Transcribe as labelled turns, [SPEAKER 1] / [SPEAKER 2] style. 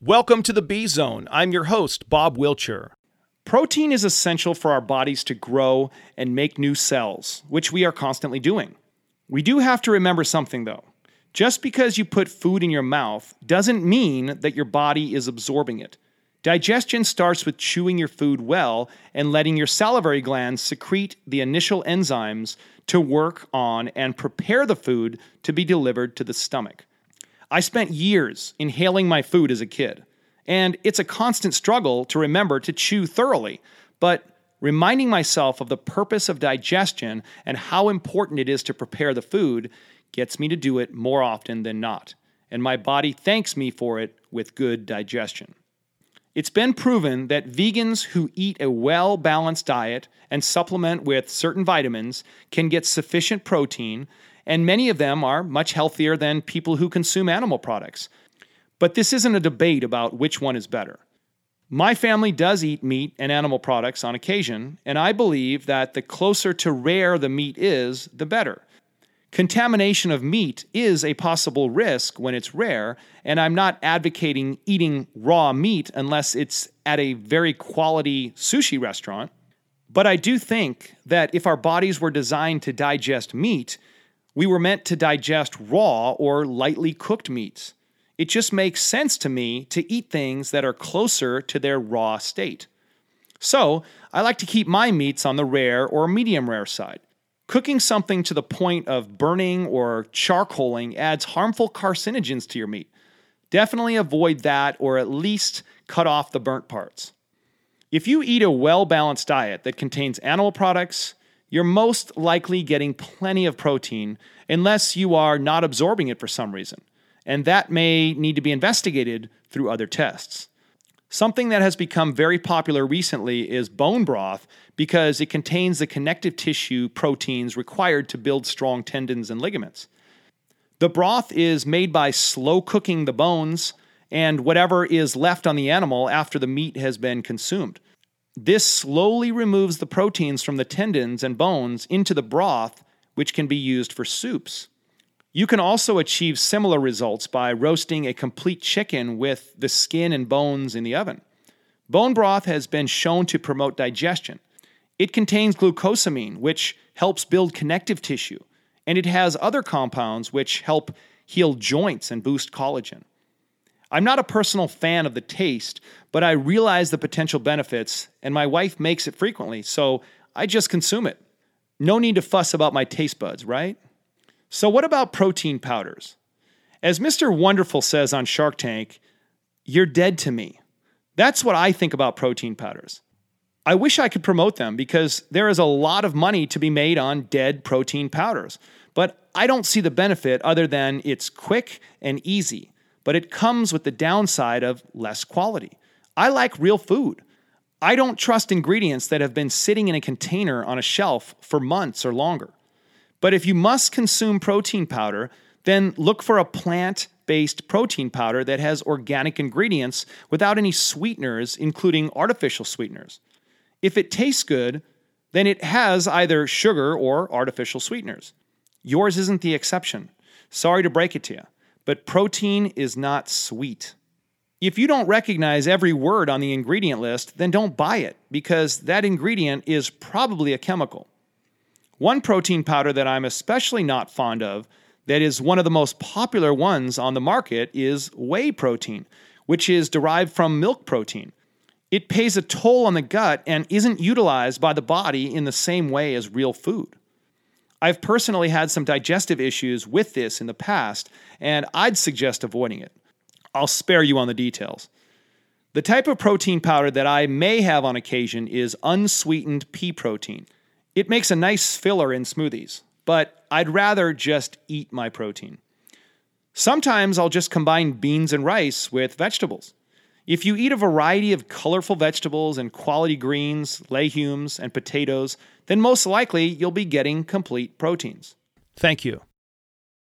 [SPEAKER 1] Welcome to the B Zone. I'm your host, Bob Wilcher. Protein is essential for our bodies to grow and make new cells, which we are constantly doing. We do have to remember something though. Just because you put food in your mouth doesn't mean that your body is absorbing it. Digestion starts with chewing your food well and letting your salivary glands secrete the initial enzymes to work on and prepare the food to be delivered to the stomach. I spent years inhaling my food as a kid, and it's a constant struggle to remember to chew thoroughly, but reminding myself of the purpose of digestion and how important it is to prepare the food gets me to do it more often than not, and my body thanks me for it with good digestion. It's been proven that vegans who eat a well balanced diet and supplement with certain vitamins can get sufficient protein and many of them are much healthier than people who consume animal products. But this isn't a debate about which one is better. My family does eat meat and animal products on occasion, and I believe that the closer to rare the meat is, the better. Contamination of meat is a possible risk when it's rare, and I'm not advocating eating raw meat unless it's at a very quality sushi restaurant. But I do think that if our bodies were designed to digest meat, we were meant to digest raw or lightly cooked meats. It just makes sense to me to eat things that are closer to their raw state. So, I like to keep my meats on the rare or medium rare side. Cooking something to the point of burning or charcoaling adds harmful carcinogens to your meat. Definitely avoid that or at least cut off the burnt parts. If you eat a well balanced diet that contains animal products, you're most likely getting plenty of protein unless you are not absorbing it for some reason. And that may need to be investigated through other tests. Something that has become very popular recently is bone broth because it contains the connective tissue proteins required to build strong tendons and ligaments. The broth is made by slow cooking the bones and whatever is left on the animal after the meat has been consumed. This slowly removes the proteins from the tendons and bones into the broth, which can be used for soups. You can also achieve similar results by roasting a complete chicken with the skin and bones in the oven. Bone broth has been shown to promote digestion. It contains glucosamine, which helps build connective tissue, and it has other compounds which help heal joints and boost collagen. I'm not a personal fan of the taste, but I realize the potential benefits, and my wife makes it frequently, so I just consume it. No need to fuss about my taste buds, right? So, what about protein powders? As Mr. Wonderful says on Shark Tank, you're dead to me. That's what I think about protein powders. I wish I could promote them because there is a lot of money to be made on dead protein powders, but I don't see the benefit other than it's quick and easy but it comes with the downside of less quality. I like real food. I don't trust ingredients that have been sitting in a container on a shelf for months or longer. But if you must consume protein powder, then look for a plant based protein powder that has organic ingredients without any sweeteners, including artificial sweeteners. If it tastes good, then it has either sugar or artificial sweeteners. Yours isn't the exception. Sorry to break it to you but protein is not sweet. If you don't recognize every word on the ingredient list, then don't buy it because that ingredient is probably a chemical. One protein powder that I'm especially not fond of, that is one of the most popular ones on the market, is whey protein, which is derived from milk protein. It pays a toll on the gut and isn't utilized by the body in the same way as real food. I've personally had some digestive issues with this in the past, and I'd suggest avoiding it. I'll spare you on the details. The type of protein powder that I may have on occasion is unsweetened pea protein. It makes a nice filler in smoothies, but I'd rather just eat my protein. Sometimes I'll just combine beans and rice with vegetables. If you eat a variety of colorful vegetables and quality greens, legumes, and potatoes, then most likely you'll be getting complete proteins. Thank you.